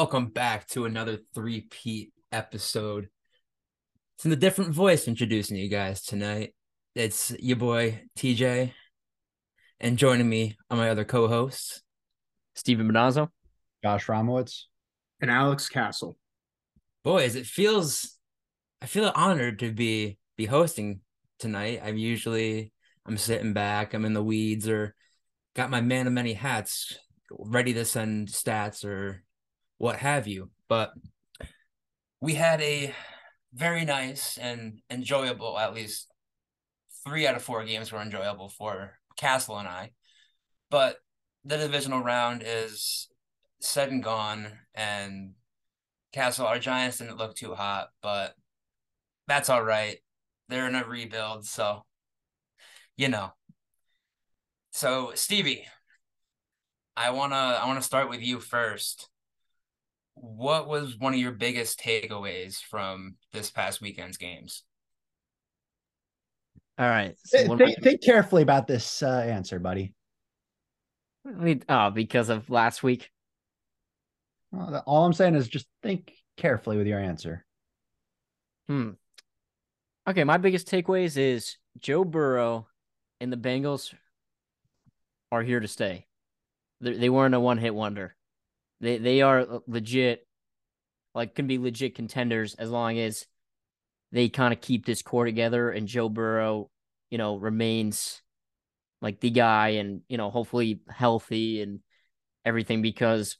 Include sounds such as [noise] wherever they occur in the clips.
Welcome back to another three-peat episode. It's in a different voice introducing you guys tonight. It's your boy TJ, and joining me are my other co-hosts, Stephen Benazzo, Josh Ramowitz, and Alex Castle. Boys, it feels I feel honored to be be hosting tonight. I'm usually I'm sitting back, I'm in the weeds, or got my man of many hats ready to send stats or what have you. But we had a very nice and enjoyable, at least three out of four games were enjoyable for Castle and I. But the divisional round is said and gone, and Castle, our Giants didn't look too hot, but that's all right. They're in a rebuild, so you know. So Stevie, I wanna I wanna start with you first what was one of your biggest takeaways from this past weekend's games? All right. So think, think, carefully about this uh, answer, buddy. I mean, oh, because of last week. Well, all I'm saying is just think carefully with your answer. Hmm. Okay, my biggest takeaways is Joe Burrow and the Bengals are here to stay. They're, they were not a one hit wonder. They they are legit, like can be legit contenders as long as they kind of keep this core together and Joe Burrow, you know, remains like the guy and you know hopefully healthy and everything because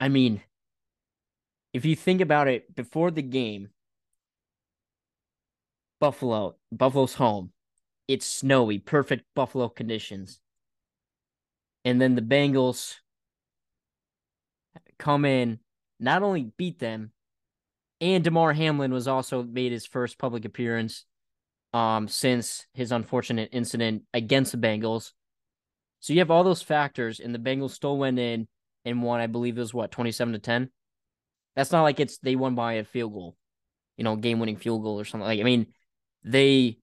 I mean if you think about it before the game Buffalo Buffalo's home. It's snowy perfect Buffalo conditions. And then the Bengals come in, not only beat them, and Damar Hamlin was also made his first public appearance um since his unfortunate incident against the Bengals. So you have all those factors, and the Bengals still went in and won. I believe it was what twenty seven to ten. That's not like it's they won by a field goal, you know, game winning field goal or something. Like I mean, they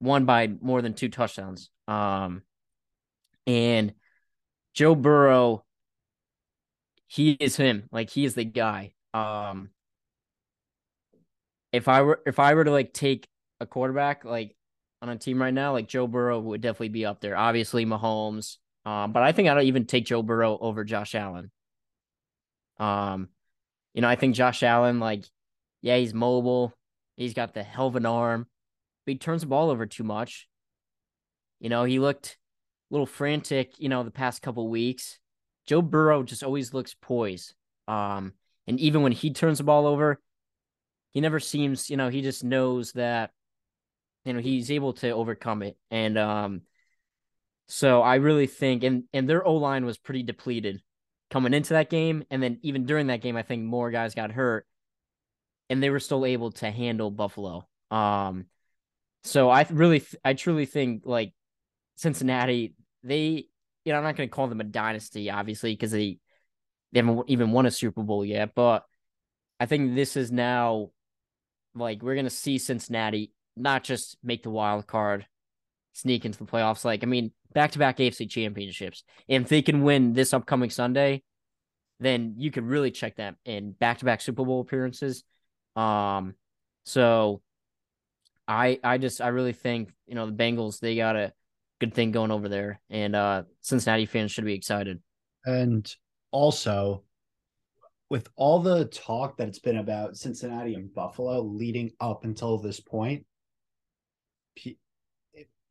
won by more than two touchdowns. Um, and Joe Burrow he is him. Like he is the guy. Um if I were if I were to like take a quarterback like on a team right now, like Joe Burrow would definitely be up there. Obviously Mahomes. Um, but I think I don't even take Joe Burrow over Josh Allen. Um, you know, I think Josh Allen, like, yeah, he's mobile. He's got the hell of an arm, but he turns the ball over too much. You know, he looked a little frantic, you know, the past couple weeks. Joe Burrow just always looks poised. Um, and even when he turns the ball over, he never seems, you know, he just knows that, you know, he's able to overcome it. And um, so I really think, and and their O line was pretty depleted coming into that game, and then even during that game, I think more guys got hurt, and they were still able to handle Buffalo. Um, so I really, I truly think like Cincinnati, they you know, I'm not going to call them a dynasty, obviously, because they they haven't even won a Super Bowl yet. But I think this is now like we're going to see Cincinnati not just make the wild card, sneak into the playoffs. Like, I mean, back to back AFC championships. And if they can win this upcoming Sunday, then you could really check them in back to back Super Bowl appearances. Um, so I I just I really think you know the Bengals they gotta good thing going over there, and uh, Cincinnati fans should be excited. And also, with all the talk that it's been about Cincinnati and Buffalo leading up until this point,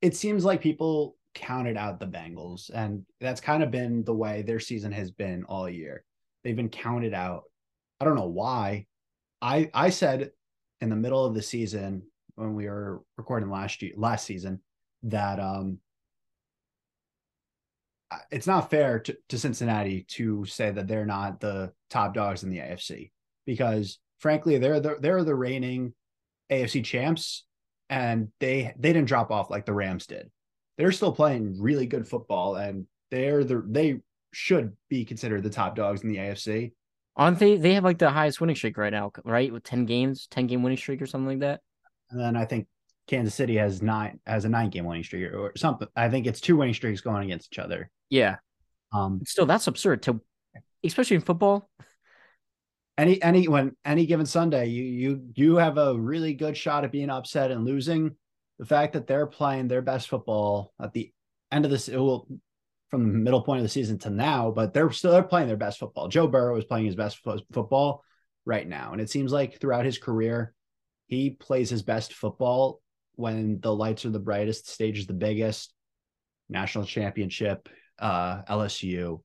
it seems like people counted out the Bengals, and that's kind of been the way their season has been all year. They've been counted out. I don't know why. I I said in the middle of the season when we were recording last year last season that um it's not fair to, to Cincinnati to say that they're not the top dogs in the AFC because frankly they're the they're the reigning AFC champs and they they didn't drop off like the Rams did. They're still playing really good football and they're the they should be considered the top dogs in the AFC. Aren't they? They have like the highest winning streak right now, right? With ten games, ten game winning streak or something like that. And then I think Kansas City has nine has a nine game winning streak or something. I think it's two winning streaks going against each other. Yeah. Um, Still, that's absurd to, especially in football. any any when any given Sunday, you you you have a really good shot at being upset and losing. The fact that they're playing their best football at the end of this, well, from the middle point of the season to now, but they're still they're playing their best football. Joe Burrow is playing his best fo- football right now, and it seems like throughout his career, he plays his best football when the lights are the brightest, stage is the biggest, national championship, uh, LSU.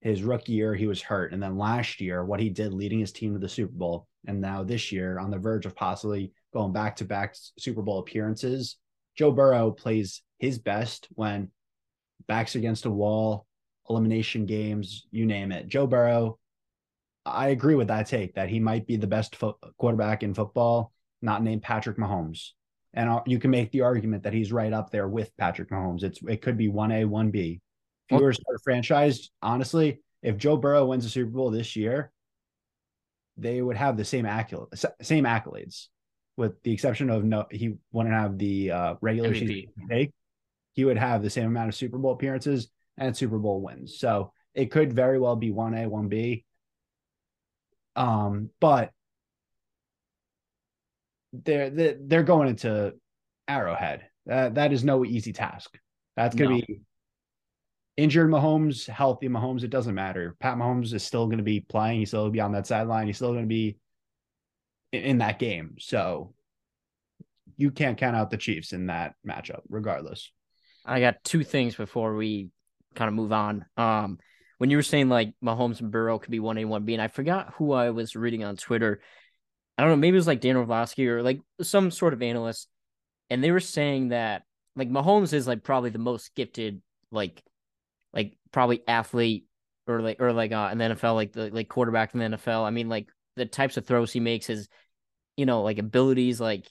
His rookie year, he was hurt. And then last year, what he did leading his team to the Super Bowl. And now this year, on the verge of possibly going back to back Super Bowl appearances, Joe Burrow plays his best when backs against a wall, elimination games, you name it. Joe Burrow, I agree with that take that he might be the best fo- quarterback in football, not named Patrick Mahomes. And uh, you can make the argument that he's right up there with Patrick Mahomes. It's it could be one A, one B. If you Well- were to start franchise, honestly, if Joe Burrow wins the Super Bowl this year, they would have the same accolades, same accolades, with the exception of no, he wouldn't have the uh, regular MVP. season take. He would have the same amount of Super Bowl appearances and Super Bowl wins. So it could very well be one A, one B. Um, but they're they're, they're going into Arrowhead. That that is no easy task. That's gonna No. be injured Mahomes, healthy Mahomes. It doesn't matter. Pat Mahomes is still going to be playing. He's still going to be on that sideline. He's still going to be in, in that game. So you can't count out the Chiefs in that matchup, regardless. I got two things before we kind of move on. Um, when you were saying like Mahomes and Burrow could be one A, one B, and I forgot who I was reading on Twitter. I don't know, maybe it was like Dan Orlovsky or like some sort of analyst, and they were saying that like Mahomes is like probably the most gifted, like, like probably athlete or like or like uh in the NFL, like the like quarterback in the NFL. I mean, like the types of throws he makes, his, you know, like abilities, like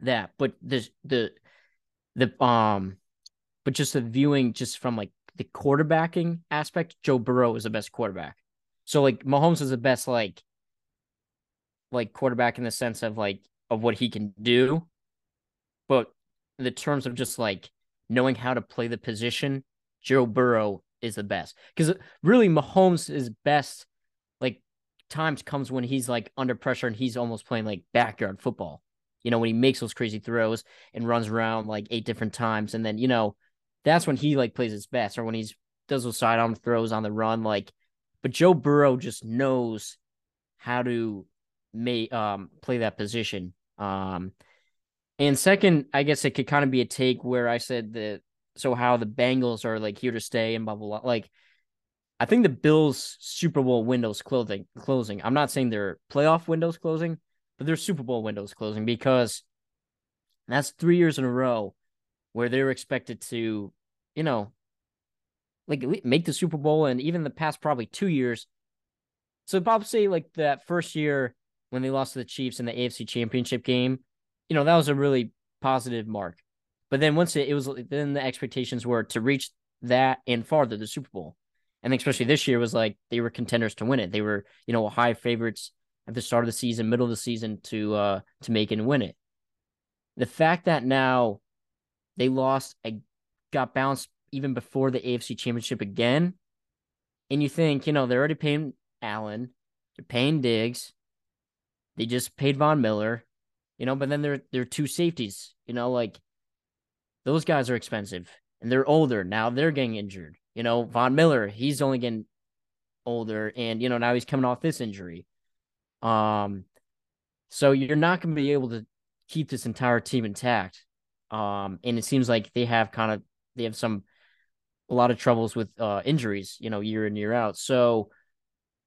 that. But there's the the um but just the viewing just from like the quarterbacking aspect, Joe Burrow is the best quarterback. So like Mahomes is the best like like quarterback in the sense of like of what he can do. But the terms of just like knowing how to play the position, Joe Burrow is the best. Because really Mahomes is best like times comes when he's like under pressure and he's almost playing like backyard football. You know, when he makes those crazy throws and runs around like eight different times. And then, you know, that's when he like plays his best or when he's does those sidearm throws on the run. Like, but Joe Burrow just knows how to make um play that position. Um and second, I guess it could kind of be a take where I said that so how the Bengals are like here to stay and blah blah blah. Like I think the Bills Super Bowl windows closing closing. I'm not saying their playoff windows closing, but their Super Bowl windows closing because that's three years in a row where they're expected to, you know, like make the Super Bowl and even the past probably two years. So Bob say like that first year when they lost to the Chiefs in the AFC Championship game, you know, that was a really positive mark. But then once it, it was then the expectations were to reach that and farther the Super Bowl. And especially this year was like they were contenders to win it. They were, you know, high favorites at the start of the season, middle of the season to uh to make and win it. The fact that now they lost, I got bounced even before the AFC Championship again, and you think, you know, they're already paying Allen, they're paying Diggs, they just paid Von Miller, you know, but then they're they're two safeties, you know, like those guys are expensive and they're older now. They're getting injured. You know, Von Miller, he's only getting older, and you know now he's coming off this injury. Um, so you're not going to be able to keep this entire team intact. Um, and it seems like they have kind of they have some a lot of troubles with uh injuries, you know, year in year out. So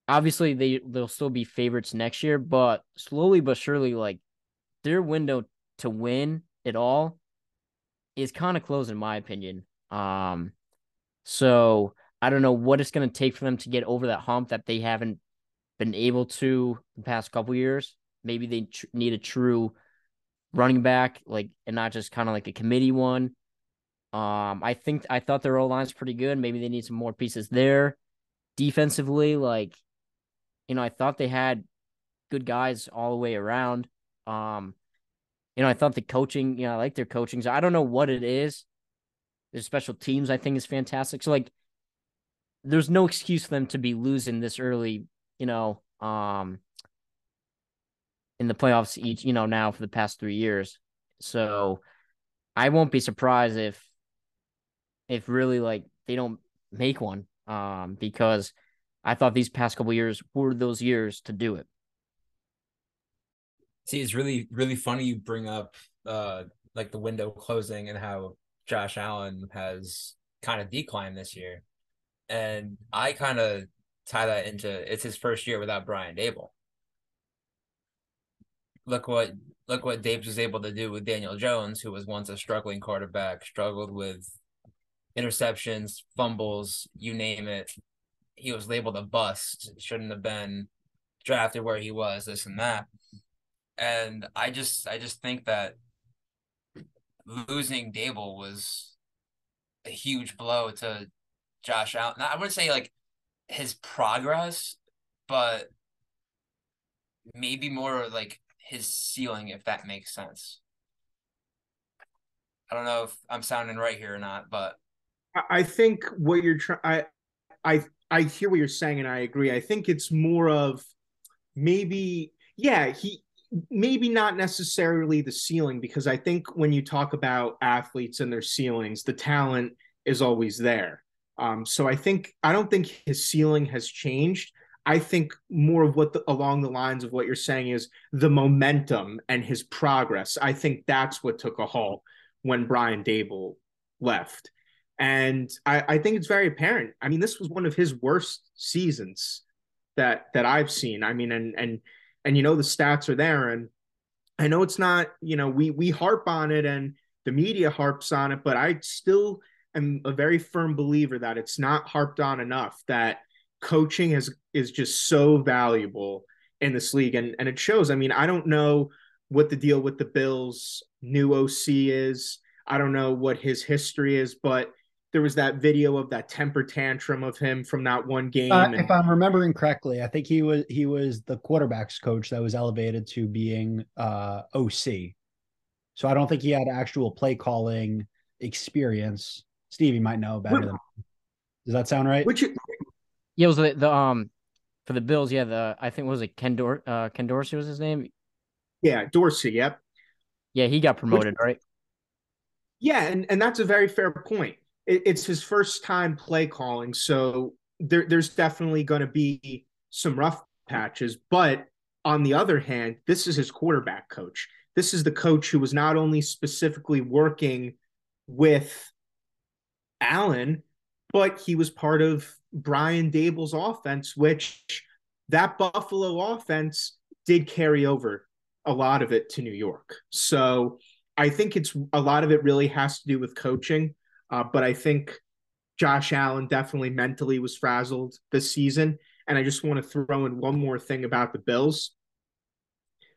obviously they they'll still be favorites next year, but slowly but surely, like their window to win it all is kind of closed in my opinion. Um, So I don't know what it's going to take for them to get over that hump that they haven't been able to the past couple years. Maybe they tr- need a true running back, like, and not just kind of like a committee one. Um, I think I thought their O line's pretty good. Maybe they need some more pieces there. Defensively, like, you know, I thought they had good guys all the way around. Um, you know, I thought the coaching, you know, I like their coaching. So I don't know what it is. Their special teams, I think, is fantastic. So like, there's no excuse for them to be losing this early. You know, um, in the playoffs each, you know, now for the past three years. So I won't be surprised if, if really like they don't make one. Um, because I thought these past couple years were those years to do it. See, it's really really funny you bring up uh like the window closing and how Josh Allen has kind of declined this year. And I kind of tie that into it's his first year without Brian Daboll. Look what look what Dabes was able to do with Daniel Jones, who was once a struggling quarterback, struggled with interceptions, fumbles, you name it. He was labeled a bust, shouldn't have been drafted where he was, this and that and I just I just think that losing Daboll was a huge blow to Josh Allen. I wouldn't say like his progress, but maybe more like his ceiling, if that makes sense. I don't know if I'm sounding right here or not, but I think what you're trying, I, I, I hear what you're saying, and I agree. I think it's more of maybe, yeah, he maybe not necessarily the ceiling because I think when you talk about athletes and their ceilings, the talent is always there. Um, so I think I don't think his ceiling has changed. I think more of what the, along the lines of what you're saying is the momentum and his progress. I think that's what took a halt when Brian Daboll left. And I, I think it's very apparent. I mean, this was one of his worst seasons that that I've seen. I mean, and and and you know the stats are there and i know it's not you know we we harp on it and the media harps on it but i still am a very firm believer that it's not harped on enough that coaching is is just so valuable in this league. And and it shows. I mean i don't know what the deal with the bills new oc is. I don't know what his history is but there was that video of that temper tantrum of him from that one game. Uh, and... If I'm remembering correctly, I think he was he was the quarterbacks coach that was elevated to being uh, OC. So I don't think he had actual play calling experience. Stevie might know better what, than. Does that sound right? Which yeah, it was the, the um for the Bills. Yeah, the I think was it Ken Dor uh, Ken Dorsey was his name. Yeah, Dorsey. Yep. Yeah, he got promoted, Which, right? Yeah, and and that's a very fair point it, it's his first time play calling, so there, there's definitely going to be some rough patches. But on the other hand, this is his quarterback coach. This is the coach who was not only specifically working with Allen, but he was part of Brian Daboll's offense, which that Buffalo offense did carry over a lot of it to New York. So I think it's a lot of it really has to do with coaching. Uh, but I think Josh Allen definitely mentally was frazzled this season. And I just want to throw in one more thing about the Bills.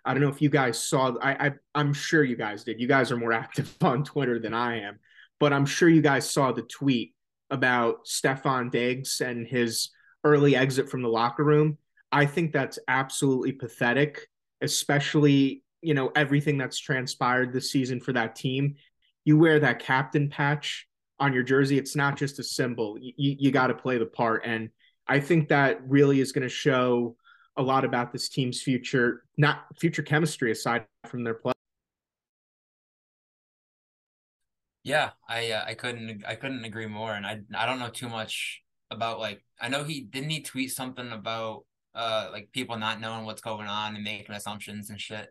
I don't know if you guys saw. I, I I'm sure you guys did. You guys are more [laughs] active on Twitter than I am, but I'm sure you guys saw the tweet about Stefon Diggs and his early exit from the locker room. I think that's absolutely pathetic, especially you know everything that's transpired this season for that team. You wear that captain patch on your jersey. It's not just a symbol. You, you got to play the part. And I think that really is going to show a lot about this team's future, not future chemistry aside from their play. Yeah, I uh, I couldn't I couldn't agree more, and I I don't know too much about like I know he didn't he tweet something about uh like people not knowing what's going on and making assumptions and shit.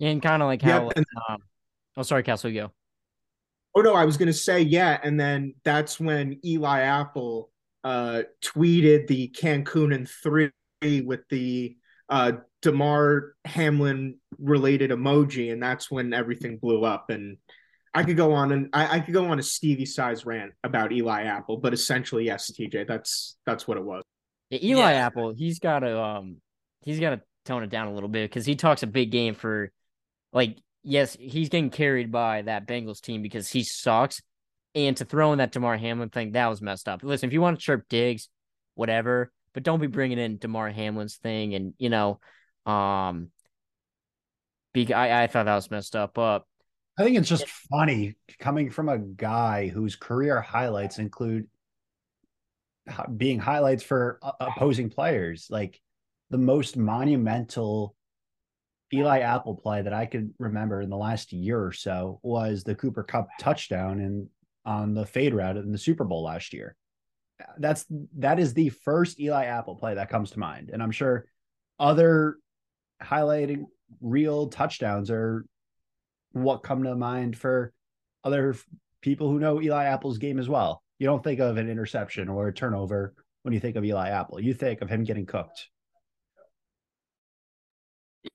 And kind of like how and, um, oh sorry, Castle, go. Oh no, I was gonna say yeah, and then that's when Eli Apple uh, tweeted the Cancun and three with the uh, Damar Hamlin related emoji, and that's when everything blew up. And I could go on and I, I could go on a Stevie size rant about Eli Apple, but essentially, yes, TJ, that's that's what it was. Yeah, Eli Yeah. Apple, he's got to um, he's got to tone it down a little bit because he talks a big game for, like, yes, he's getting carried by that Bengals team because he sucks, and to throw in that Damar Hamlin thing that was messed up. Listen, if you want to chirp Diggs, whatever, but don't be bringing in Damar Hamlin's thing, and you know, um, be I I thought that was messed up, but I think it's just funny coming from a guy whose career highlights include being highlights for opposing players. Like the most monumental Eli Apple play that I could remember in the last year or so was the Cooper Kupp touchdown and on the fade route in the Super Bowl last year. That's that is the first Eli Apple play that comes to mind, and I'm sure other highlighting real touchdowns are what come to mind for other people who know Eli Apple's game as well. You don't think of an interception or a turnover when you think of Eli Apple. You think of him getting cooked.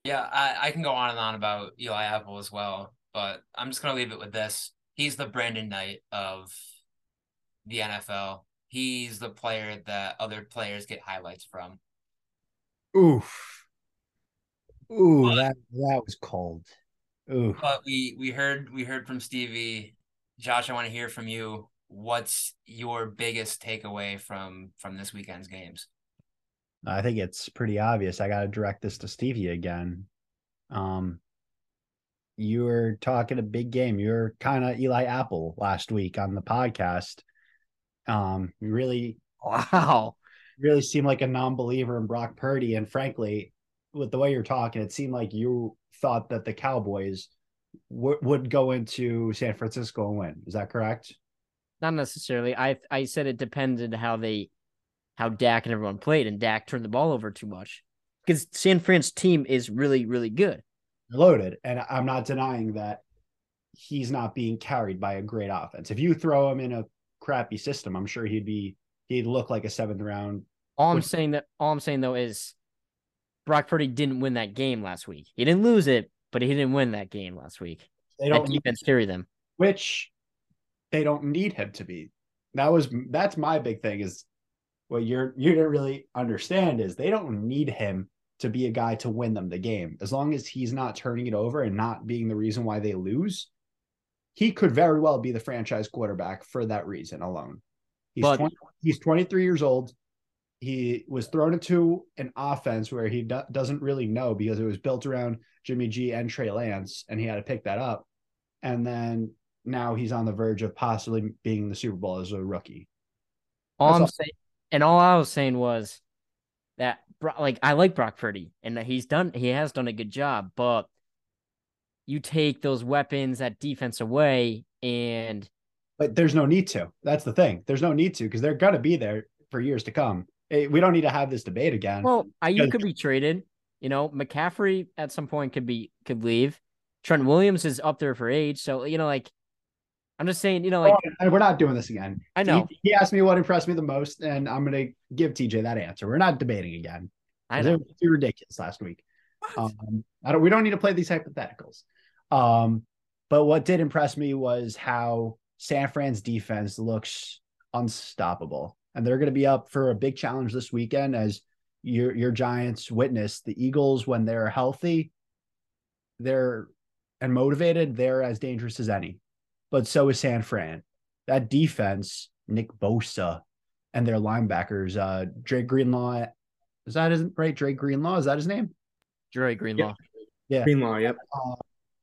Yeah, I, I can go on and on about Eli Apple as well, but I'm just gonna leave it with this. He's the Brandon Knight of the NFL. He's the player that other players get highlights from. Oof. Ooh, But- that that was cold. Ooh. But we we heard we heard from Stevie. Josh, I want to hear from you. What's your biggest takeaway from from this weekend's games? I think it's pretty obvious. I got to direct this to Stevie again. Um, you were talking a big game. You were kind of Eli Apple last week on the podcast. Um, really, [laughs] wow, really seemed like a non-believer in Brock Purdy, and frankly, with the way you're talking, it seemed like you thought that the Cowboys w- would go into San Francisco and win. Is that correct? not necessarily. I I said it depended how they how Dak and everyone played, and Dak turned the ball over too much because San Fran's team is really really good. loaded. And I'm not denying that he's not being carried by a great offense. If you throw him in a crappy system, I'm sure he'd be he'd look like a seventh round. All I'm saying that all I'm saying though is Brock Purdy didn't win that game last week. He didn't lose it, but he didn't win that game last week. They don't defense carried them. which they don't need him to be. That was that's my big thing is what you're you didn't really understand is they don't need him to be a guy to win them the game. As long as he's not turning it over and not being the reason why they lose, he could very well be the franchise quarterback for that reason alone. He's But- 20, he's 23 years old. He was thrown into an offense where he do- doesn't really know because it was built around Jimmy G and Trey Lance, and he had to pick that up. And then now he's on the verge of possibly being in the Super Bowl as a rookie. All That's I'm all. saying, and all I was saying was that, Bro- like, I like Brock Purdy, and he's done, he has done a good job. But you take those weapons, that defense away, and But there's no need to. That's the thing. There's no need to because they're going to be there for years to come. Eh, We don't need to have this debate again. well, Aiyuk Because- could be traded. You know, McCaffrey at some point could be could leave. Trent Williams is up there for age, so you know, like, I'm just saying, you know, like, And we're not doing this again. I know, He, he asked me what impressed me the most, and I'm going to give TJ that answer. We're not debating again. I They know. were too ridiculous last week. Um, I don't. We don't need to play these hypotheticals. Um, but what did impress me was how San Fran's defense looks unstoppable, and they're going to be up for a big challenge this weekend as your your Giants witness the Eagles when they're healthy, they're and motivated. They're as dangerous as any, but so is San Fran. That defense, Nick Bosa, and their linebackers, uh, Dre Greenlaw is that his right? Dre Greenlaw is that his name? Dre Greenlaw. Yeah. Greenlaw, yep. Uh,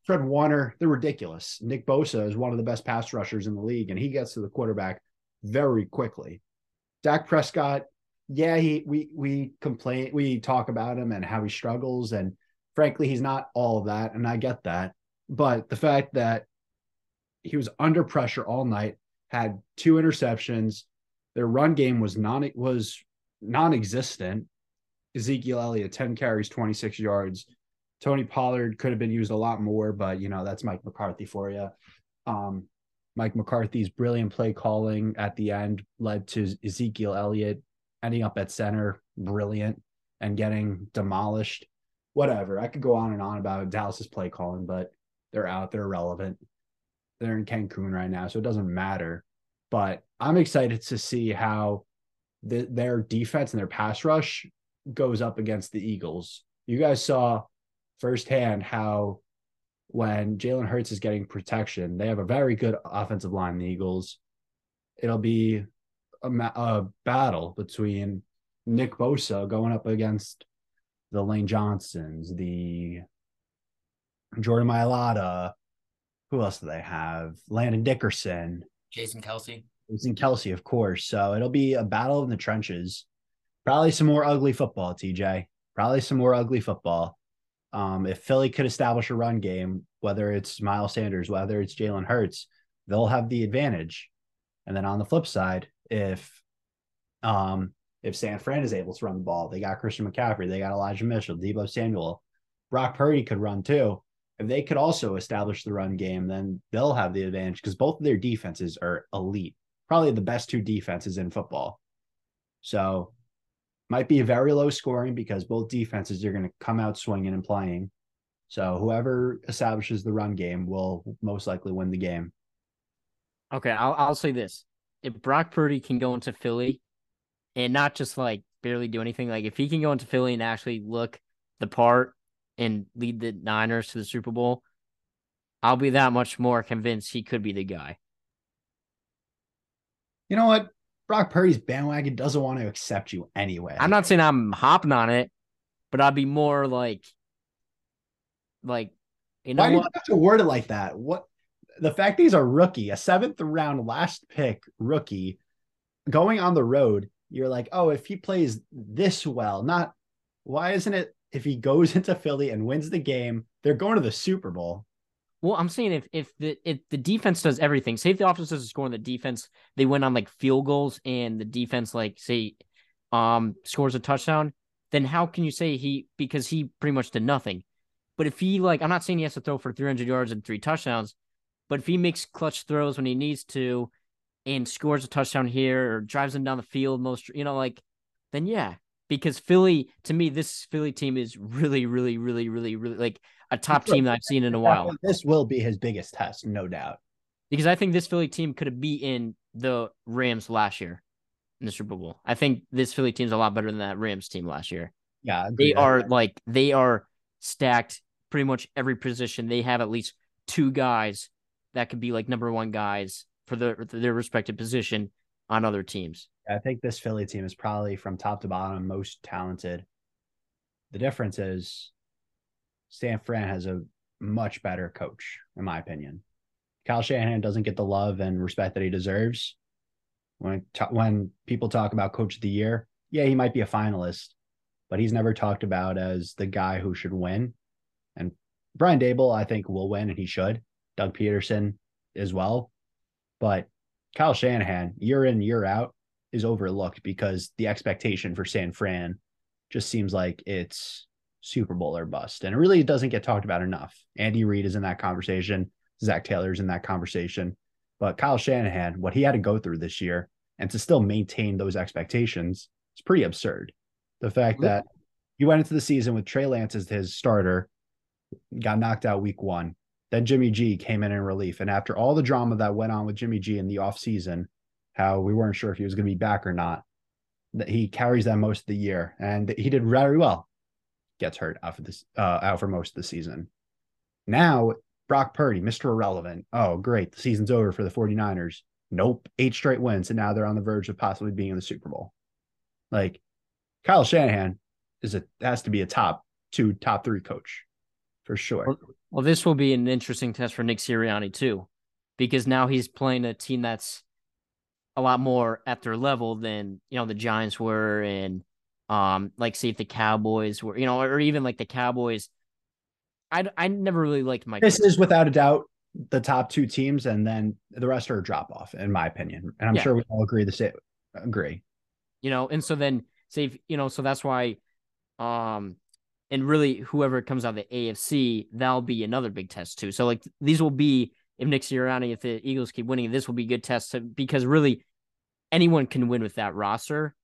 Fred Warner, they're ridiculous. Nick Bosa is one of the best pass rushers in the league, and he gets to the quarterback very quickly. Dak Prescott, yeah, he we we complain, we talk about him and how he struggles, and frankly, he's not all of that, and I get that. But the fact that he was under pressure all night, had two interceptions, their run game was non was non-existent. Ezekiel Elliott, 10 carries, 26 yards. Tony Pollard could have been used a lot more, but you know, that's Mike McCarthy for you. Um, Mike McCarthy's brilliant play calling at the end led to Ezekiel Elliott ending up at center, brilliant, and getting demolished. Whatever. I could go on and on about Dallas's play calling, but they're out, they're irrelevant. They're in Cancun right now, so it doesn't matter. But I'm excited to see how the, their defense and their pass rush goes up against the Eagles. You guys saw firsthand how when Jalen Hurts is getting protection, they have a very good offensive line, the Eagles. It'll be a, a battle between Nick Bosa going up against the Lane Johnsons, the Jordan Mailata. Who else do they have? Landon Dickerson, Jason Kelce, Jason Kelce, of course. So it'll be a battle in the trenches. Probably some more ugly football, TJ. Probably some more ugly football. Um, if Philly could establish a run game, whether it's Miles Sanders, whether it's Jalen Hurts, they'll have the advantage. And then on the flip side, if um, if San Fran is able to run the ball, they got Christian McCaffrey, they got Elijah Mitchell, Deebo Samuel, Brock Purdy could run too. If they could also establish the run game, then they'll have the advantage because both of their defenses are elite, probably the best two defenses in football. So might be very low scoring because both defenses are going to come out swinging and playing. So whoever establishes the run game will most likely win the game. Okay, I'll I'll say this: if Brock Purdy can go into Philly and not just like barely do anything. Like if he can go into Philly and actually look the part and lead the Niners to the Super Bowl, I'll be that much more convinced he could be the guy. You know what? Brock Purdy's bandwagon doesn't want to accept you anyway. I'm not saying I'm hopping on it, but I'd be more like, like, you know Why do you have to word it like that? What the fact that he's a rookie, a seventh round last pick rookie, going on the road you're like, oh, if he plays this well, not why isn't it if he goes [laughs] into Philly and wins the game, they're going to the Super Bowl. Well, I'm saying if if the if the defense does everything, say if the offense doesn't score the defense, they win on like field goals and the defense like say um scores a touchdown, then how can you say he because he pretty much did nothing? But if he like I'm not saying he has to throw for 300 yards and three touchdowns, but if he makes clutch throws when he needs to and scores a touchdown here or drives them down the field most you know like then yeah because Philly to me this Philly team is really really really really really like a top team that I've seen in a while This will be his biggest test, no doubt. because I think this Philly team could have beaten the Rams last year in the Super Bowl. I think this Philly team's a lot better than that Rams team last year. Yeah, They are like they are stacked pretty much every position. They have at least two guys that could be like number one guys for their for their respective position on other teams. I think this Philly team is probably from top to bottom most talented. The difference is San Fran has a much better coach, in my opinion. Kyle Shanahan doesn't get the love and respect that he deserves. When when people talk about coach of the year, yeah, he might be a finalist, but he's never talked about as the guy who should win. And Brian Daboll, I think, will win, and he should. Doug Pederson as well. But Kyle Shanahan, year in, year out, is overlooked because the expectation for San Fran just seems like it's Super Bowl or bust. And it really doesn't get talked about enough. Andy Reid is in that conversation. Zac Taylor's in that conversation. But Kyle Shanahan, what he had to go through this year and to still maintain those expectations is pretty absurd. The fact that he went into the season with Trey Lance as his starter, got knocked out week one. Then Jimmy G came in in relief. And after all the drama that went on with Jimmy G in the offseason, how we weren't sure if he was going to be back or not, that he carries that most of the year. And he did very well. Gets hurt out for this uh, out for most of the season. Now, Brock Purdy, Mr. Irrelevant. Oh, great. The season's over for the 49ers. Nope. Eight straight wins. And now they're on the verge of possibly being in the Super Bowl. Like Kyle Shanahan is a has to be a top two, top three coach for sure. Well, well, this will be an interesting test for Nick Sirianni too, because now he's playing a team that's a lot more at their level than you know the Giants were, and um, like say if the Cowboys were, you know, or even like the Cowboys. I I never really liked Mike. This is without a doubt the top two teams, and then the rest are a drop off, in my opinion. And I'm Yeah. sure we all agree the same. Agree. you know, and so then say if, you know, so that's why, um, and really whoever comes out of the AFC, that'll be another big test too. So like these will be if Nick Sirianni, if the Eagles keep winning, this will be a good test to, because really anyone can win with that roster.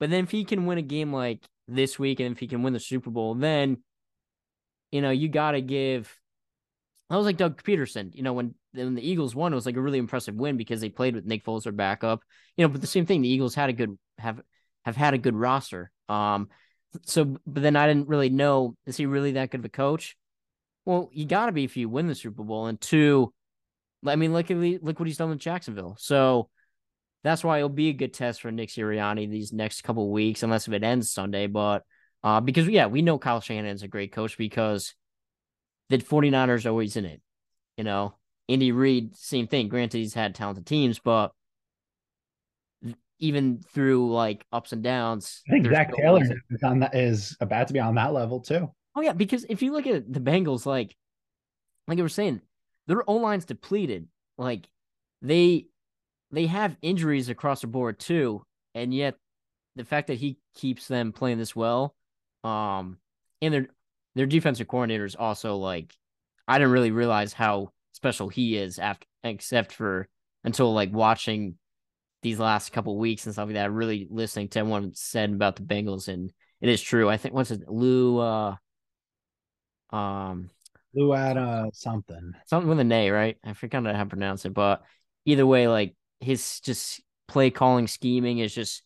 But then if he can win a game like this week and if he can win the Super Bowl, then you know you got to give. I was like Doug Pederson, you know, when then the Eagles won, it was like a really impressive win because they played with Nick Foles their backup. You know, but the same thing, the Eagles had a good have have had a good roster. Um, so but then I didn't really know is he really that good of a coach? Well, you got to be if you win the Super Bowl, and two, I mean, look at look what he's done with Jacksonville. So that's why it'll be a good test for Nick Sirianni these next couple weeks, unless if it ends Sunday. But uh, because yeah, we know Kyle Shanahan's a great coach because the 49ers are always in it. You know, Andy Reid, same thing. Granted, he's had talented teams, but even through like ups and downs, I think Zac Taylor is on that is about to be on that level too. Oh yeah, because if you look at the Bengals, like like I was saying, their O line's depleted. Like they they have injuries across the board too, and yet the fact that he keeps them playing this well, um, and their their defensive coordinators also like I didn't really realize how special he is after except for until like watching these last couple weeks and stuff like that, really listening to everyone said about the Bengals, and it is true. I think what's it, Lou, uh, um, Lou had uh something, something with an A, right? I forgot how to pronounce it, but either way, like his just play calling scheming is just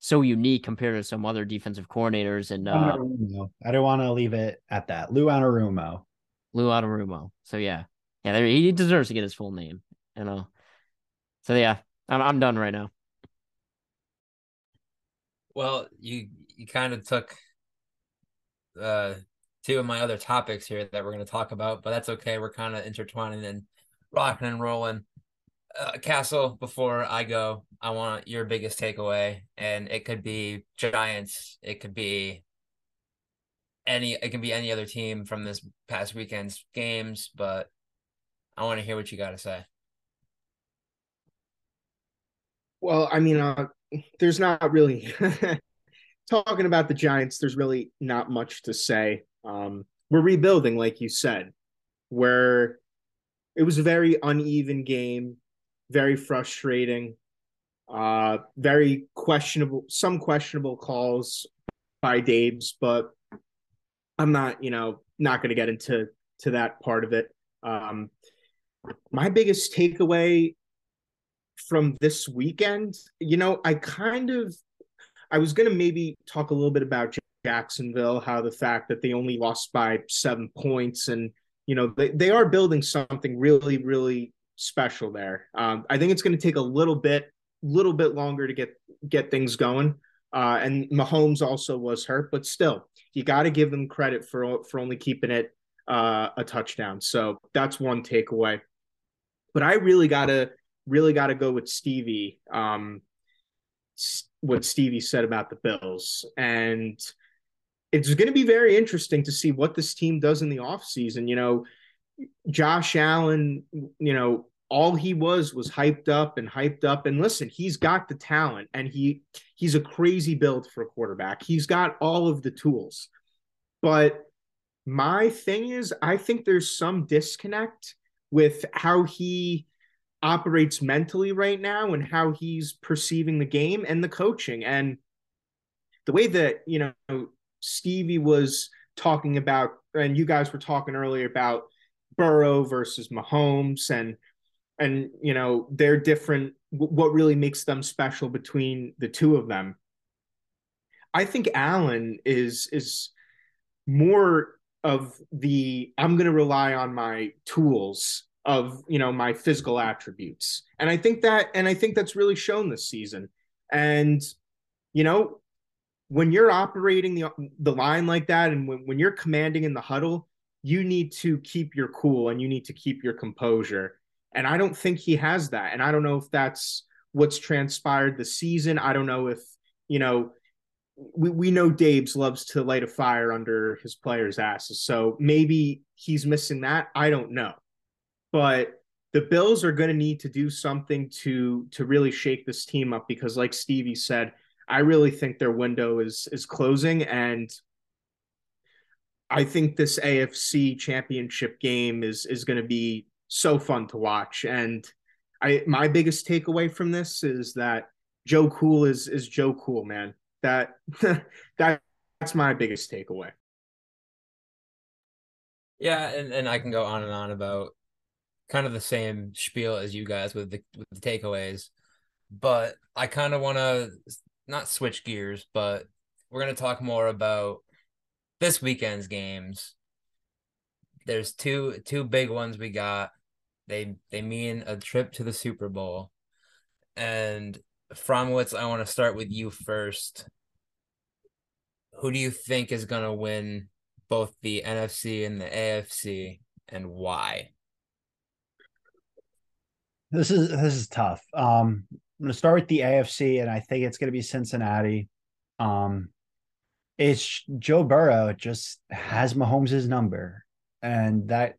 so unique compared to some other defensive coordinators. And uh, I don't want to leave it at that. Lou Anarumo. Lou Anarumo. So yeah, yeah, he deserves to get his full name. You know. So yeah, I'm I'm done right now. Well, you you kind of took uh two of my other topics here that we're going to talk about, but that's okay. We're kind of intertwining and rocking and rolling. Uh, Castle, before I go, I want your biggest takeaway, and it could be Giants, it could be any, it can be any other team from this past weekend's games, but I want to hear what you got to say. Well, I mean, uh, there's not really [laughs] talking about the Giants. There's really not much to say. Um, we're rebuilding, like you said, where it was a very uneven game, very frustrating, uh, very questionable, some questionable calls by Dabes, but I'm not, you know, not going to get into to that part of it. Um, my biggest takeaway from this weekend, you know, I kind of I was going to maybe talk a little bit about Jacksonville, how the fact that they only lost by 7 points and you know, they, they are building something really really special there. Um, I think it's going to take a little bit little bit longer to get get things going. Uh, and Mahomes also was hurt, but still, you got to give them credit for for only keeping it uh, a touchdown. So that's one takeaway. But I really gotta really got to go with Stevie. Um, what Stevie said about the Bills. And it's going to be very interesting to see what this team does in the offseason. You know, Josh Allen, you know, all he was was hyped up and hyped up and listen he's got the talent and he he's a crazy build for a quarterback he's got all of the tools but my thing is i think there's some disconnect with how he operates mentally right now and how he's perceiving the game and the coaching. And the way that you know Stevie was talking about and you guys were talking earlier about Burrow versus Mahomes and and you know they're different what really makes them special between the two of them. I think Allen is is more of the I'm going to rely on my tools of you know my physical attributes. And i think that and i think that's really shown this season. And you know when you're operating the the line like that and when, when you're commanding in the huddle you need to keep your cool and you need to keep your composure. And i don't think he has that. And i don't know if that's what's transpired the season. I don't know if you know we, we know Dabes loves to light a fire under his players' asses. So maybe he's missing that. I don't know but the Bills are going to need to do something to to really shake this team up because, like Stevie said, I really think their window is is closing, and I think this AFC Championship game is is going to be so fun to watch. And I my biggest takeaway from this is that Joe Cool is is Joe Cool, man. That that [laughs] that's my biggest takeaway. Yeah, and, and I can go on and on about kind of the same spiel as you guys with the with the takeaways, but I kind of want to not switch gears, but we're gonna talk more about this weekend's games. There's two two big ones we got. They they mean a trip to the Super Bowl. And Fromowitz, I want to start with you first. Who do you think is gonna win both the NFC and the AFC and why? This is this is tough. Um, I'm going to start with the AFC, and I think it's going to be Cincinnati. Um, it's Joe Burrow just has Mahomes' number, and that,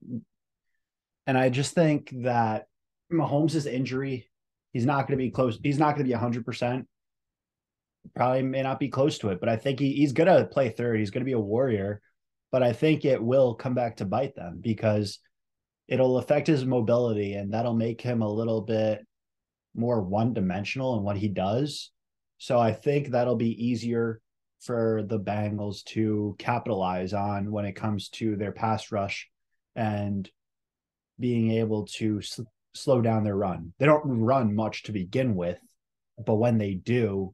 and I just think that Mahomes' injury, he's not going to be close. He's not going to be hundred percent. Probably may not be close to it, but I think he, he's going to play third. He's going to be a warrior, but I think it will come back to bite them because it'll affect his mobility, and that'll make him a little bit more one dimensional in what he does. So I think that'll be easier for the Bengals to capitalize on when it comes to their pass rush and being able to sl- slow down their run. They don't run much to begin with, but when they do,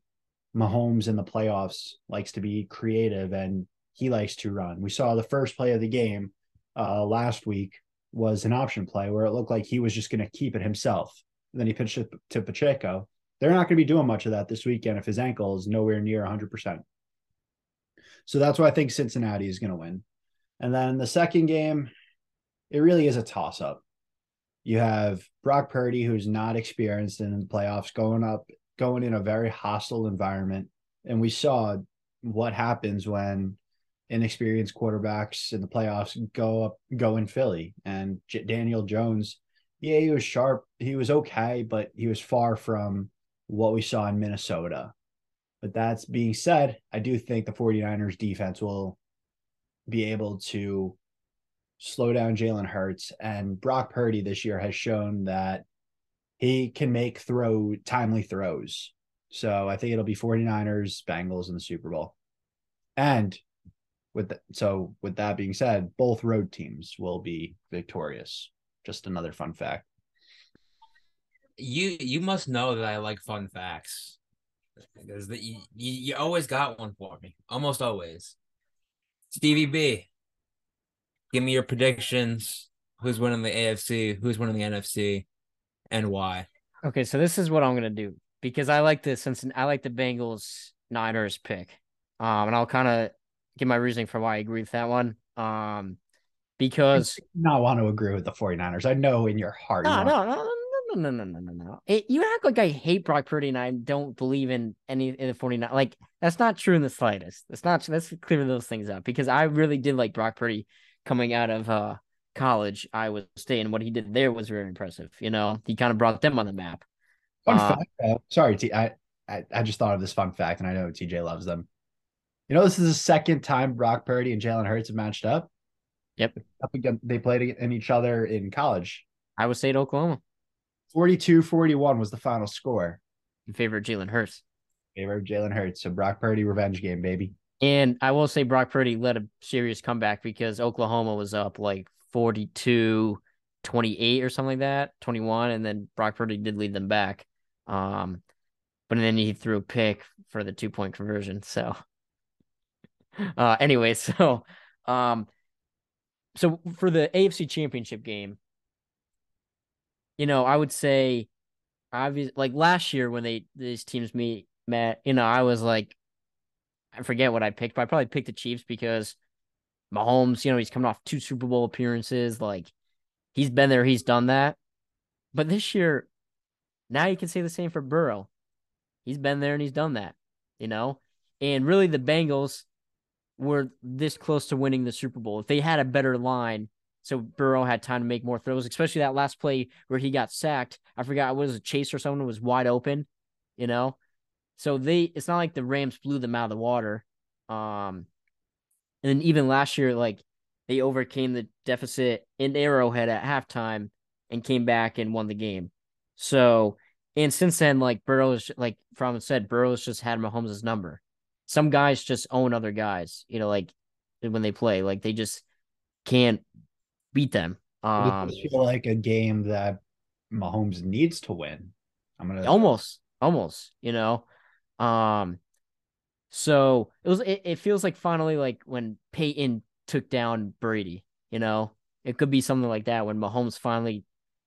Mahomes in the playoffs likes to be creative and he likes to run. We saw the first play of the game uh, last week was an option play where it looked like he was just going to keep it himself. And then he pitched it to Pacheco. They're not going to be doing much of that this weekend if his ankle is nowhere near 100%. So that's why I think Cincinnati is going to win. And then the second game, it really is a toss up. You have Brock Purdy, who's not experienced in the playoffs, going up, going in a very hostile environment. And we saw what happens when inexperienced quarterbacks in the playoffs go up, go in Philly. And J- Daniel Jones, yeah, he was sharp. He was okay, but he was far from what we saw in Minnesota. But that's being said, I do think the 49ers defense will be able to slow down Jalen Hurts. And Brock Purdy this year has shown that he can make throw timely throws. So I think it'll be 49ers, Bengals in the Super Bowl. And with the, so with that being said, both road teams will be victorious. Just another fun fact. You you must know that I like fun facts because the, you, you always got one for me, almost always. Stevie B, give me your predictions. Who's winning the AFC? Who's winning the NFC, and why? Okay, so this is what I'm gonna do because I like the since I like the Bengals Niners pick, um, and I'll kind of give my reasoning for why I agree with that one. Um, because not want to agree with the 49ers. I know in your heart. No, you no, no, no, no, no, no, no, no. It, you act like I hate Brock Purdy and I don't believe in any in the 49. Like that's not true in the slightest. That's not. Let's clear those things up because I really did like Brock Purdy coming out of uh college, Iowa State, and what he did there was very impressive. You know, he kind of brought them on the map. Fun uh, fact. Uh, sorry, T. I, I I just thought of this fun fact, and I know TJ loves them. You know, this is the second time Brock Purdy and Jalen Hurts have matched up. Yep. Up again, they played in each other in college. Iowa State, Oklahoma. 42 41 was the final score. In favor of Jalen Hurts. Favor of Jalen Hurts. So Brock Purdy revenge game, baby. And I will say Brock Purdy led a serious comeback because Oklahoma was up like 42 28 or something like that, 21. And then Brock Purdy did lead them back. Um, but then he threw a pick for the two point conversion. So, [laughs] uh, anyway, [laughs] so, um, so for the AFC championship game, you know, I would say, obvious like last year when they these teams meet met, you know, I was like, I forget what I picked, but I probably picked the Chiefs because Mahomes, you know, he's coming off two Super Bowl appearances, like he's been there, he's done that. But this year, now you can say the same for Burrow. He's been there and he's done that, you know? And really the Bengals were this close to winning the Super Bowl. If they had a better line, so Burrow had time to make more throws, especially that last play where he got sacked. I forgot was a chase or someone was wide open, you know. So they it's not like the Rams blew them out of the water. Um and then even last year, like they overcame the deficit in Arrowhead at halftime and came back and won the game. So and since then, like Burrow's like from said, Burrow's just had Mahomes' number. Some guys just own other guys, you know, like when they play, like they just can't beat them. Um, this feel like a game that Mahomes needs to win? I'm gonna almost, almost, you know. Um, so it was. It, it feels like finally, like when Peyton took down Brady. You know, it could be something like that when Mahomes finally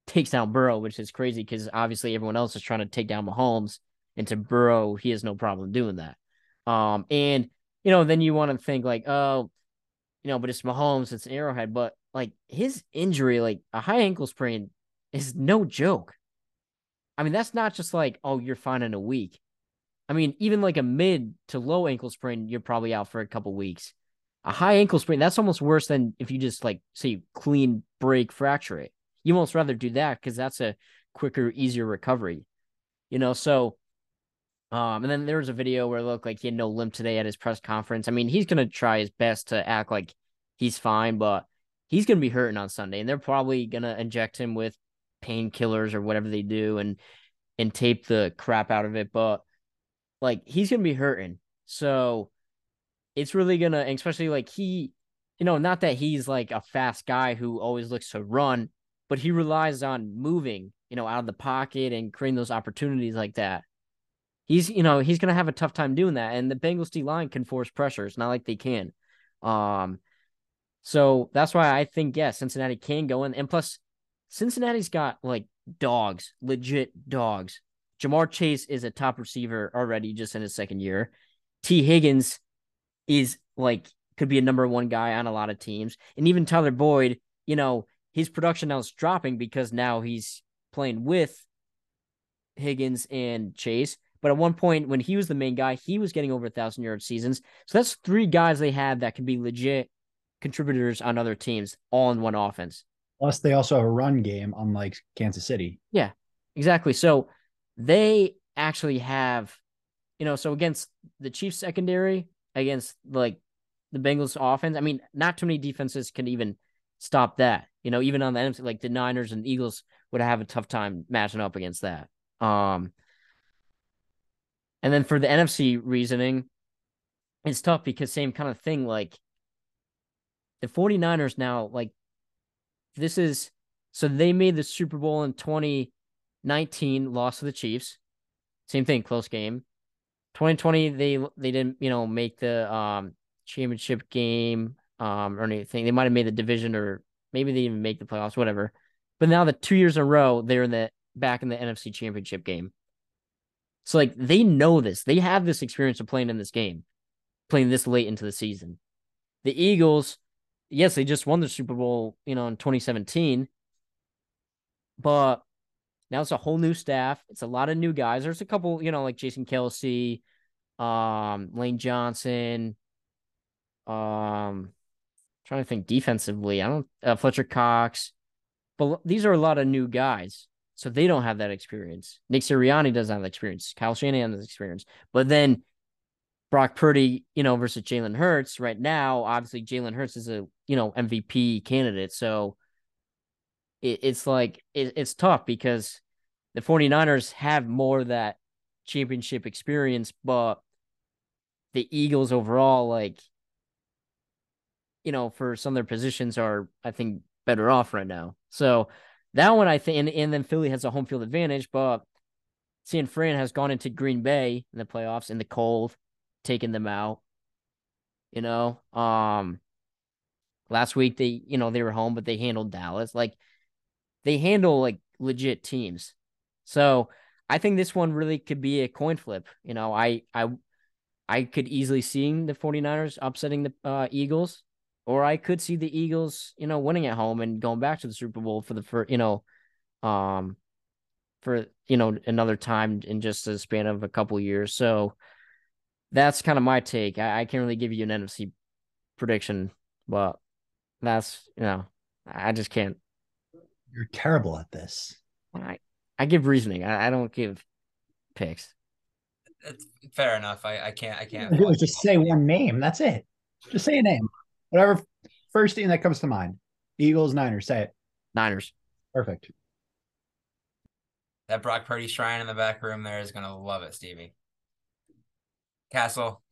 takes down Burrow, which is crazy because obviously everyone else is trying to take down Mahomes. And to Burrow, he has no problem doing that. Um, and you know, then you want to think like, oh, you know, but it's Mahomes, it's an arrowhead, but like his injury, like a high ankle sprain, is no joke. I mean, that's not just like, oh, you're fine in a week. I mean, even like a mid to low ankle sprain, you're probably out for a couple weeks. A high ankle sprain, that's almost worse than if you just like say clean break fracture it. You almost rather do that because that's a quicker, easier recovery. You know, so um, and then there was a video where it looked like he had no limp today at his press conference. I mean, he's gonna try his best to act like he's fine, but he's gonna be hurting on Sunday, and they're probably gonna inject him with painkillers or whatever they do and and tape the crap out of it. But like he's gonna be hurting. So it's really gonna especially like he you know, not that he's like a fast guy who always looks to run, but he relies on moving, you know, out of the pocket and creating those opportunities like that. He's, you know, he's gonna have a tough time doing that. And the Bengals D line can force pressure. It's not like they can. Um, so that's why I think yes, Cincinnati can go in. And plus, Cincinnati's got like dogs, legit dogs. Ja'Marr Chase is a top receiver already just in his second year. Tee Higgins is like could be a number one guy on a lot of teams. And even Tyler Boyd, you know, his production now is dropping because now he's playing with Higgins and Chase. But at one point, when he was the main guy, he was getting over a thousand yard seasons. So that's three guys they have that can be legit contributors on other teams, all in one offense. Plus, they also have a run game, unlike Kansas City. Yeah, exactly. So they actually have, you know, so against the Chiefs secondary, against like the Bengals offense, I mean, not too many defenses can even stop that. You know, even on the NFC, like the Niners and Eagles would have a tough time matching up against that. Um, and then for the NFC reasoning, it's tough because same kind of thing. Like the 49ers now, like this is so they made the Super Bowl in 2019, lost to the Chiefs. Same thing, close game. 2020, they they didn't, you know, make the um championship game um or anything. They might have made the division or maybe they even make the playoffs, whatever. But now the two years in a row, they're in the back in the NFC championship game. So like they know this. They have this experience of playing in this game, playing this late into the season. The Eagles, yes, they just won the Super Bowl, you know, in 2017. But now it's a whole new staff. It's a lot of new guys. There's a couple, you know, like Jason Kelce, um, Lane Johnson, um, trying to think defensively. I don't uh, Fletcher Cox, but these are a lot of new guys, so they don't have that experience. Nick Sirianni doesn't have that experience. Kyle Shanahan has experience, but then Brock Purdy, you know, versus Jalen Hurts right now. Obviously, Jalen Hurts is a you know MVP candidate, so it, it's like it, it's tough because the 49ers have more of that championship experience, but the Eagles overall, like you know, for some of their positions are, I think, better off right now. So that one, I think, and, and then Philly has a home field advantage, but San Fran has gone into Green Bay in the playoffs in the cold, taking them out. You know, um, last week they, you know, they were home, but they handled Dallas. Like they handle like legit teams. So I think this one really could be a coin flip. You know, I, I, I could easily see the 49ers upsetting the uh, Eagles or I could see the Eagles, you know, winning at home and going back to the Super Bowl for the for you know, um, for you know another time in just a span of a couple years. So that's kind of my take. I, I can't really give you an NFC prediction, but that's you know, I just can't. You're terrible at this. I I give reasoning. I, I don't give picks. It's fair enough. I, I can't I can't just say one name. That's it. Just say a name. Whatever first team that comes to mind. Eagles, Niners. Say it. Niners. Perfect. that Brock Purdy shrine in the back room there is gonna love it, Stevie. Castle,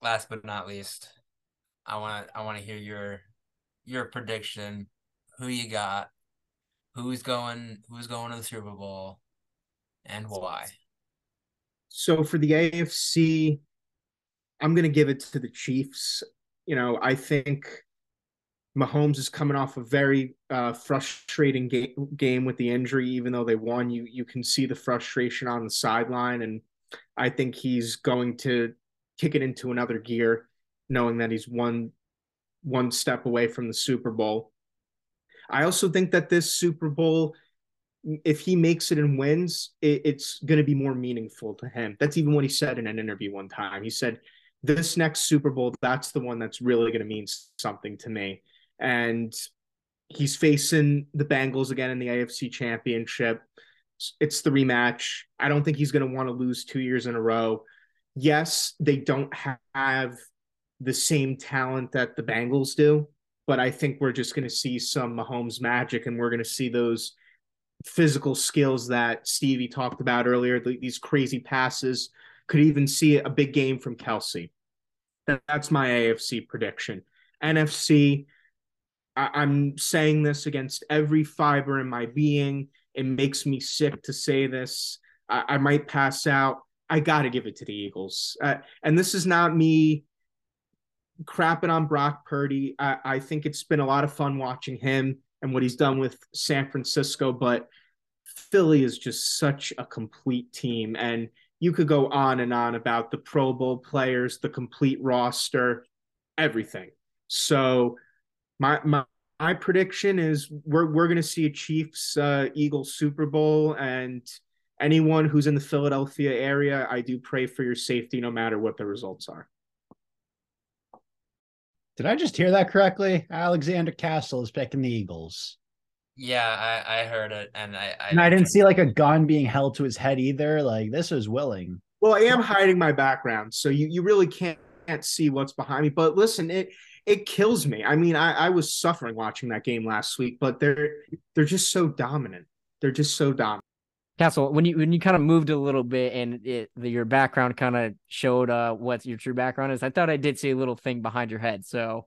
last but not least, I wanna I wanna hear your your prediction. Who you got who's going who's going to the Super Bowl and why? So for the AFC, I'm going to give it to the Chiefs. You know, I think Mahomes is coming off a very uh, frustrating game, with the injury. Even though they won, you you can see the frustration on the sideline, and I think he's going to kick it into another gear, knowing that he's one one step away from the Super Bowl. I also think that this Super Bowl, if he makes it and wins, it, it's going to be more meaningful to him. That's even what he said in an interview one time. He said, "This next Super Bowl, that's the one that's really going to mean something to me." And he's facing the Bengals again in the AFC Championship. It's the rematch. I don't think he's going to want to lose two years in a row. Yes, they don't have the same talent that the Bengals do, but I think we're just going to see some Mahomes magic and we're going to see those physical skills that Stevie talked about earlier, these crazy passes. Could even see a big game from Kelce. That's my AFC prediction. NFC, I- am saying this against every fiber in my being. It makes me sick to say this. I, I might pass out. I got to give it to the Eagles. Uh, and this is not me crapping on Brock Purdy. I, I think it's been a lot of fun watching him and what he's done with San Francisco, but Philly is just such a complete team. And you could go on and on about the Pro Bowl players, the complete roster, everything. So my my my prediction is we're we're going to see a Chiefs uh, Eagles Super Bowl, and anyone who's in the Philadelphia area, I do pray for your safety, no matter what the results are. Did I just hear that correctly? Alexander Castle is picking the Eagles. Yeah, I, I heard it, and I I, and I didn't see like a gun being held to his head either. Like this was willing. Well, I am hiding my background, so you you really can't can't see what's behind me. But listen, it it kills me. I mean, I, I was suffering watching that game last week, but they're they're just so dominant. They're just so dominant. Castle, when you when you kind of moved a little bit and it the, your background kind of showed uh what your true background is, I thought I did see a little thing behind your head. So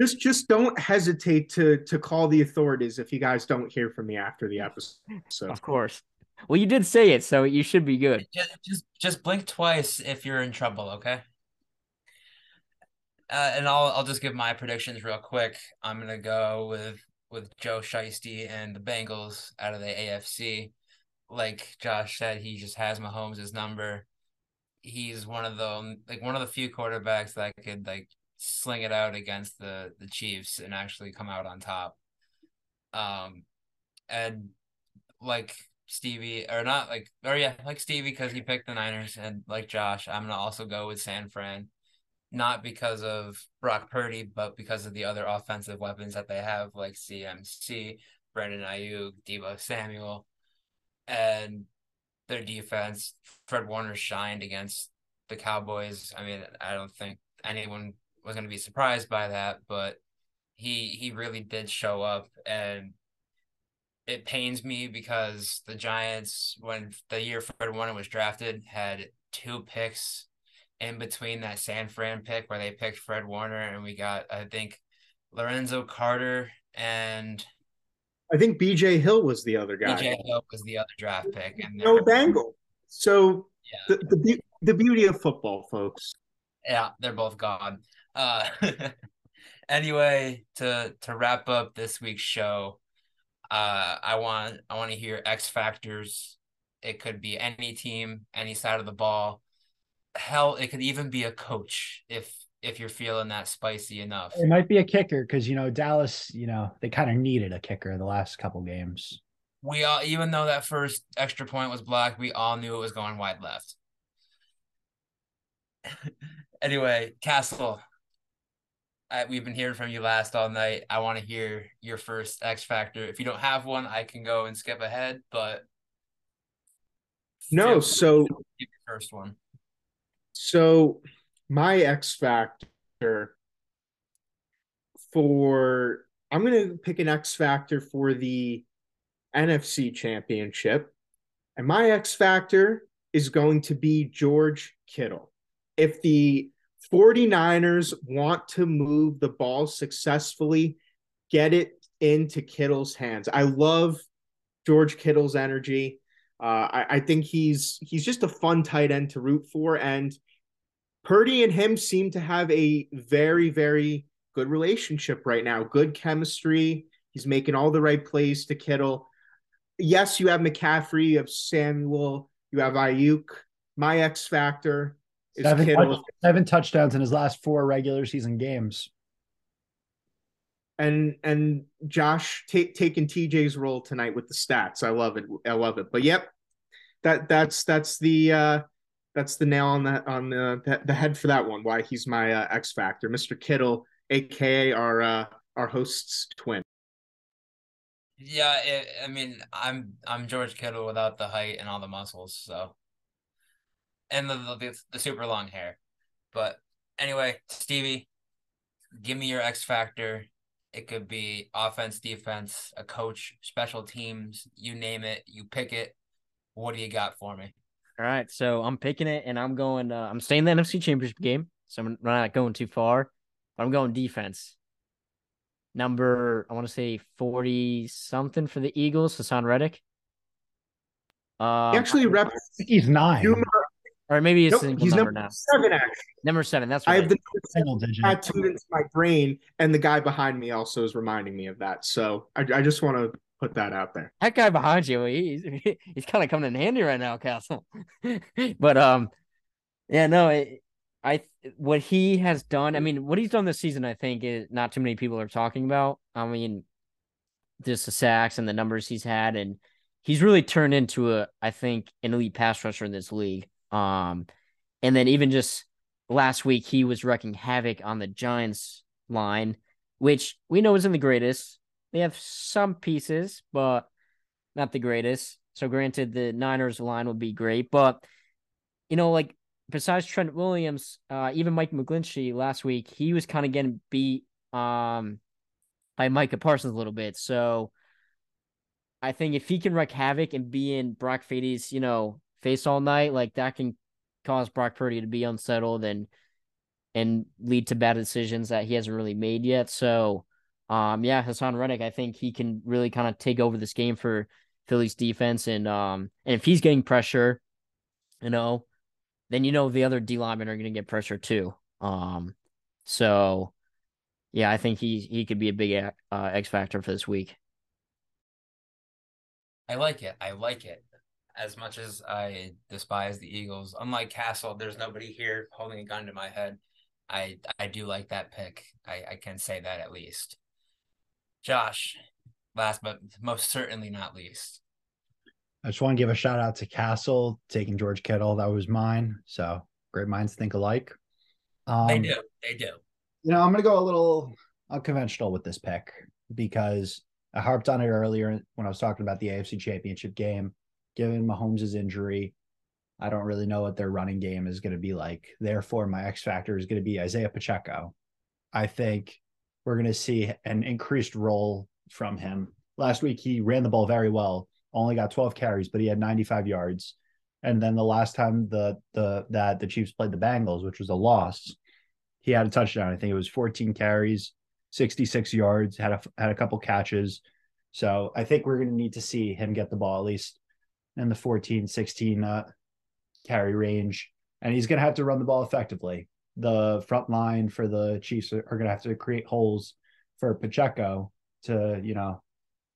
just just don't hesitate to to call the authorities if you guys don't hear from me after the episode. So of course. Well, you did say it, so you should be good. Just just, just blink twice if you're in trouble, okay? uh, and I'll I'll just give my predictions real quick. I'm gonna go with with Joe Shiesty and the Bengals out of the AFC. Like Josh said, he just has Mahomes' number. He's one of the like one of the few quarterbacks that could like sling it out against the the Chiefs and actually come out on top. Um, and like Stevie or not like or yeah like Stevie because he picked the Niners and like Josh, I'm gonna also go with San Fran not because of Brock Purdy, but because of the other offensive weapons that they have, like CMC, Brandon Aiyuk, Deebo Samuel, and their defense. Fred Warner shined against the Cowboys. I mean, I don't think anyone was going to be surprised by that, but he he really did show up, and it pains me because the Giants, when the year Fred Warner was drafted, had two picks in between that San Fran pick where they picked Fred Warner and we got I think Lorenzo Carter and I think BJ Hill was the other guy. BJ Hill was the other draft pick and no Bengal. So yeah. the, the the beauty of football, folks. Yeah, they're both gone. Uh [laughs] anyway, to to wrap up this week's show, uh I want I want to hear X factors. It could be any team, any side of the ball hell, it could even be a coach if if you're feeling that spicy enough. It might be a kicker because you know Dallas, you know they kind of needed a kicker the last couple games. We all, even though that first extra point was blocked, we all knew it was going wide left. [laughs] anyway, Castle, I, we've been hearing from you last all night. I want to hear your first X factor. If you don't have one, I can go and skip ahead. But no, so first one. So my X factor for I'm going to pick an X factor for the NFC championship. And my X factor is going to be George Kittle. If the 49ers want to move the ball successfully, get it into Kittle's hands. I love George Kittle's energy. Uh, I, I think he's he's just a fun tight end to root for, and Purdy and him seem to have a very very good relationship right now. Good chemistry. He's making all the right plays to Kittle. Yes, you have McCaffrey, you have Samuel, you have Aiyuk. My X factor Seven, Kittle. seven touchdowns in his last four regular season games. and and Josh take taking TJ's role tonight with the stats. I love it. I love it. But yep, that that's that's the uh that's the nail on the on the the, the head for that one. Why he's my uh, X factor, Mr. Kittle, aka our uh, our host's twin. Yeah, it, I mean, I'm I'm George Kittle without the height and all the muscles, so and the the, the super long hair. But anyway, Stevie, give me your X factor. It could be offense, defense, a coach, special teams, you name it, you pick it. What do you got for me? All right, so I'm picking it, and I'm going. Uh, I'm staying in the NFC Championship game, so I'm not going too far. But I'm going defense. Number, I want to say forty something for the Eagles. Haason Reddick. Um, He actually rep he's nine. number, or maybe it's nope, he's number number now. seven. Actually, Number seven. That's I have the Single digit. tattooed into my brain, and the guy behind me also is reminding me of that. So I, I just want to put that out there. that guy behind you, he's [laughs] he's kind of coming in handy right now, Castle. [laughs] but um, yeah, no, it, I what he has done. I mean, what he's done this season, I think, is not too many people are talking about. I mean, just the sacks and the numbers he's had, and he's really turned into a, I think, an elite pass rusher in this league. Um, and then even just last week, he was wrecking havoc on the Giants line, which we know isn't the greatest. They have some pieces, but not the greatest. So granted, the Niners line would be great, but you know, like besides Trent Williams, uh, even Mike McGlinchey last week, he was kind of getting beat um by Micah Parsons a little bit. So I think if he can wreak havoc and be in Brock Purdy's, you know, face all night, like that can cause Brock Purdy to be unsettled and and lead to bad decisions that he hasn't really made yet. So um yeah, Haason Reddick, I think he can really kind of take over this game for Philly's defense and um and if he's getting pressure, you know, then you know the other D linemen are going to get pressure too. Um so yeah, I think he he could be a big uh, X factor for this week. I like it. I like it. As much as I despise the Eagles, unlike Castle, there's nobody here holding a gun to my head. I I do like that pick. I, I can say that at least. Josh, last but most certainly not least. I just want to give a shout out to Castle taking George Kittle. That was mine. So great minds think alike. Um, they do. They do. You know, I'm going to go a little unconventional with this pick because I harped on it earlier when I was talking about the AFC Championship game. Given Mahomes' injury, I don't really know what their running game is going to be like. Therefore, my X factor is going to be Isaiah Pacheco. I think we're going to see an increased role from him. Last week, he ran the ball very well, only got 12 carries, but he had 95 yards. And then the last time the the that the Chiefs played the Bengals, which was a loss, he had a touchdown. I think it was 14 carries, 66 yards, had a had a couple catches. So I think we're going to need to see him get the ball at least in the 14, 16 uh, carry range, and he's going to have to run the ball effectively. The front line for the Chiefs are, are going to have to create holes for Pacheco to you know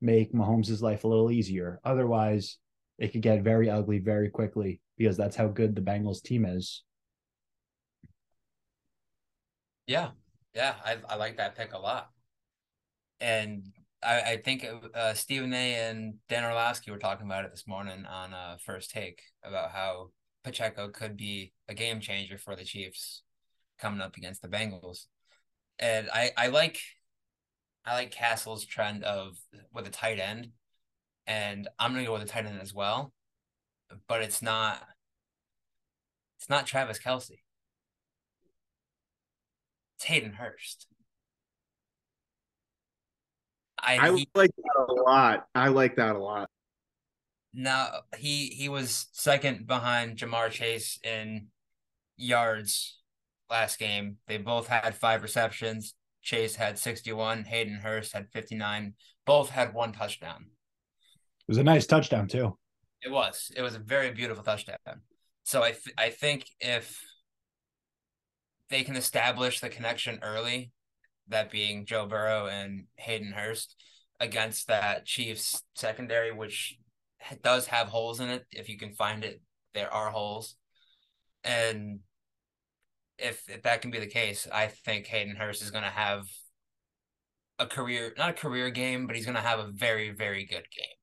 make Mahomes' life a little easier. Otherwise, it could get very ugly very quickly because that's how good the Bengals team is. Yeah, yeah, I I like that pick a lot, and I I think uh, Stephen A. and Dan Orlovsky were talking about it this morning on uh, First Take about how Pacheco could be a game changer for the Chiefs coming up against the Bengals, and I I like I like Castle's trend of with a tight end, and I'm gonna go with a tight end as well, but it's not it's not Travis Kelce. It's Hayden Hurst. I, I he, like that a lot. I like that a lot. now he he was second behind Ja'Marr Chase in yards last game. They both had five receptions. Chase had 61, Hayden Hurst had 59. Both had one touchdown. It was a nice touchdown too. It was. It was a very beautiful touchdown. So I th- I think if they can establish the connection early, that being Joe Burrow and Hayden Hurst against that Chiefs secondary, which does have holes in it. If you can find it, there are holes. And if, if that can be the case, I think Hayden Hurst is going to have a career, not a career game, but he's going to have a very, very good game.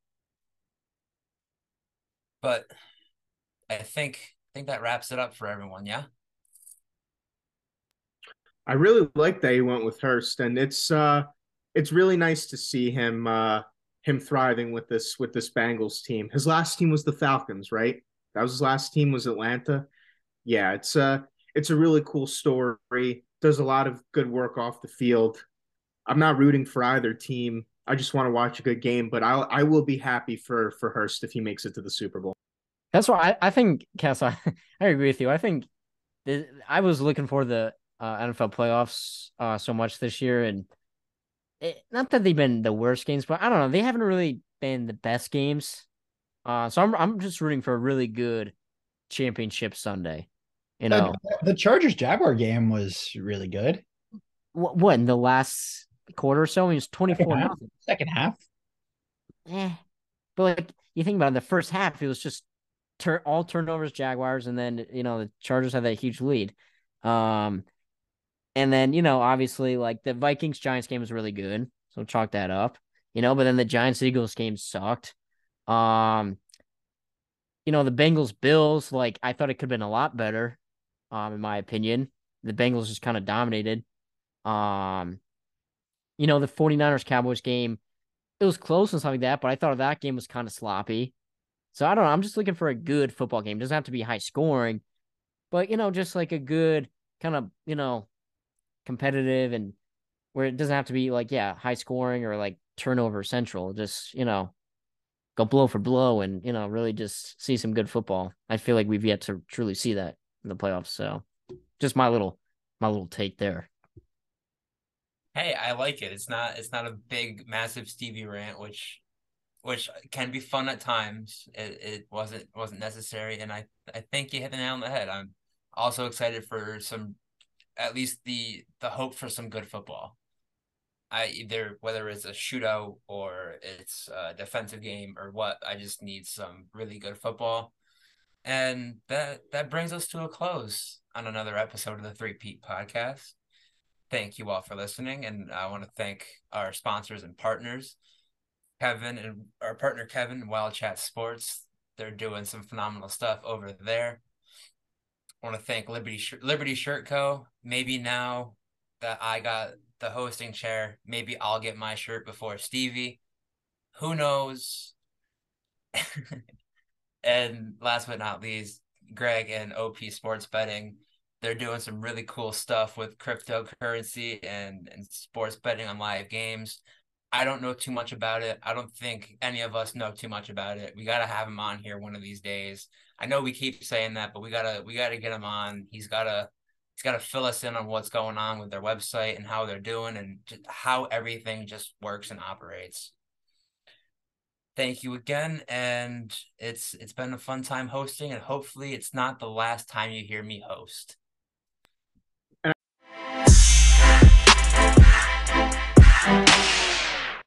But I think I think that wraps it up for everyone. Yeah. I really like that he went with Hurst, and it's uh, it's really nice to see him uh, him thriving with this with this Bengals team. His last team was the Falcons, right? That was his last team was Atlanta. Yeah, it's a uh, it's a really cool story. Does a lot of good work off the field. I'm not rooting for either team. I just want to watch a good game, but I'll I will be happy for for Hurst if he makes it to the Super Bowl. That's why I, I think Cass, I, [laughs] I agree with you. I think I was looking for the uh, NFL playoffs uh, so much this year, and it, not that they've been the worst games, but I don't know, they haven't really been the best games. Uh, so I'm I'm just rooting for a really good championship Sunday. You know, the, the Chargers Jaguar game was really good. What, what in the last quarter or so? It was twenty four nothing. Second half. Yeah, but like you think about it, the first half, it was just turn all turnovers Jaguars, and then you know the Chargers had that huge lead. Um, and then, you know, obviously, like the Vikings Giants game was really good. So chalk that up, you know, but then the Giants Eagles game sucked. Um, you know, the Bengals Bills, like I thought it could have been a lot better, um, in my opinion. The Bengals just kind of dominated. Um, you know, the 49ers Cowboys game, it was close and something like that, but I thought that game was kind of sloppy. So I don't know. I'm just looking for a good football game. It doesn't have to be high scoring, but you know, just like a good kind of, you know, competitive and where it doesn't have to be like yeah high scoring or like turnover central just you know go blow for blow and you know really just see some good football. I feel like we've yet to truly see that in the playoffs so just my little my little take there. Hey i like it. It's not it's not a big massive stevie rant which which can be fun at times. It, it wasn't wasn't necessary and i i think you hit the nail on the head. I'm also excited for some at least the the hope for some good football. I either whether it's a shootout or it's a defensive game or what, I just need some really good football. And that that brings us to a close on another episode of the Three Pete Podcast. Thank you all for listening, and I want to thank our sponsors and partners, Kevin and our partner Kevin, Wild Chat Sports. They're doing some phenomenal stuff over there. Want to thank Liberty Liberty Shirt Co. Maybe now that I got the hosting chair, maybe I'll get my shirt before Stevie. Who knows? [laughs] and last but not least, Greg and OP Sports Betting. They're doing some really cool stuff with cryptocurrency and, and sports betting on live games. I don't know too much about it. I don't think any of us know too much about it. We got to have him on here one of these days. I know we keep saying that, but we gotta we gotta get him on. He's gotta he's gotta fill us in on what's going on with their website and how they're doing and how everything just works and operates. Thank you again, and it's it's been a fun time hosting, and hopefully it's not the last time you hear me host.